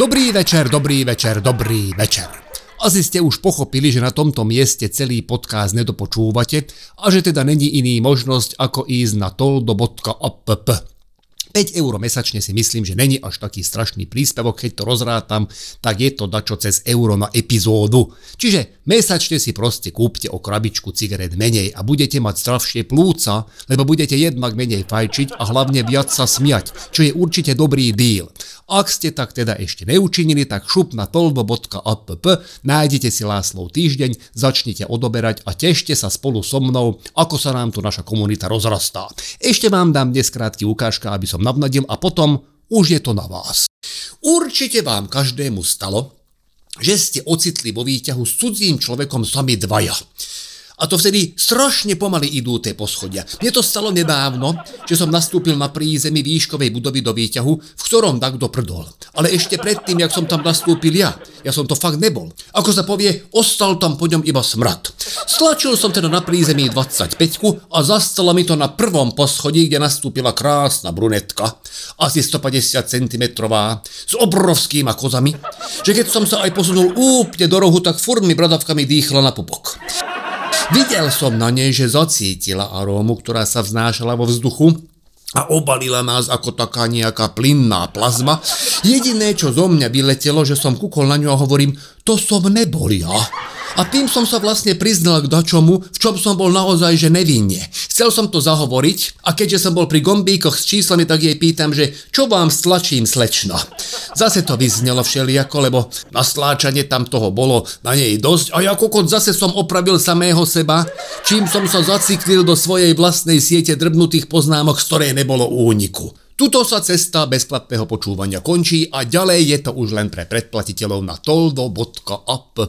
Dobrý večer, dobrý večer, dobrý večer. Asi ste už pochopili, že na tomto mieste celý podcast nedopočúvate a že teda není iný možnosť ako ísť na toldo.app. 5 eur mesačne si myslím, že není až taký strašný príspevok, keď to rozrátam, tak je to dačo cez euro na epizódu. Čiže mesačne si proste kúpte o krabičku cigaret menej a budete mať zdravšie plúca, lebo budete jednak menej fajčiť a hlavne viac sa smiať, čo je určite dobrý díl. Ak ste tak teda ešte neučinili, tak šup na tolbo.app, nájdete si Láslov týždeň, začnite odoberať a tešte sa spolu so mnou, ako sa nám tu naša komunita rozrastá. Ešte vám dám dnes krátky ukážka, aby som navnadil a potom už je to na vás. Určite vám každému stalo, že ste ocitli vo výťahu s cudzím človekom sami dvaja. A to vtedy strašne pomaly idú tie poschodia. Mne to stalo nedávno, že som nastúpil na prízemí výškovej budovy do výťahu, v ktorom tak doprdol. Ale ešte predtým, jak som tam nastúpil ja, ja som to fakt nebol. Ako sa povie, ostal tam po ňom iba smrad. Stlačil som teda na prízemí 25 a zastala mi to na prvom poschodí, kde nastúpila krásna brunetka, asi 150 cm, s obrovskýma kozami, že keď som sa aj posunul úplne do rohu, tak furt mi bradavkami dýchla na pupok. Videl som na nej, že zacítila arómu, ktorá sa vznášala vo vzduchu a obalila nás ako taká nejaká plynná plazma. Jediné, čo zo mňa vyletelo, že som kukol na ňu a hovorím, to som nebol ja. A tým som sa vlastne priznal k dačomu, v čom som bol naozaj že nevinne. Chcel som to zahovoriť a keďže som bol pri gombíkoch s číslami, tak jej pýtam, že čo vám stlačím slečno. Zase to vyznelo všelijako, lebo na stláčanie tam toho bolo na nej dosť a ja kokot zase som opravil samého seba, čím som sa zaciklil do svojej vlastnej siete drbnutých poznámok, z ktorej nebolo úniku. Tuto sa cesta bezplatného počúvania končí a ďalej je to už len pre predplatiteľov na toldo.app.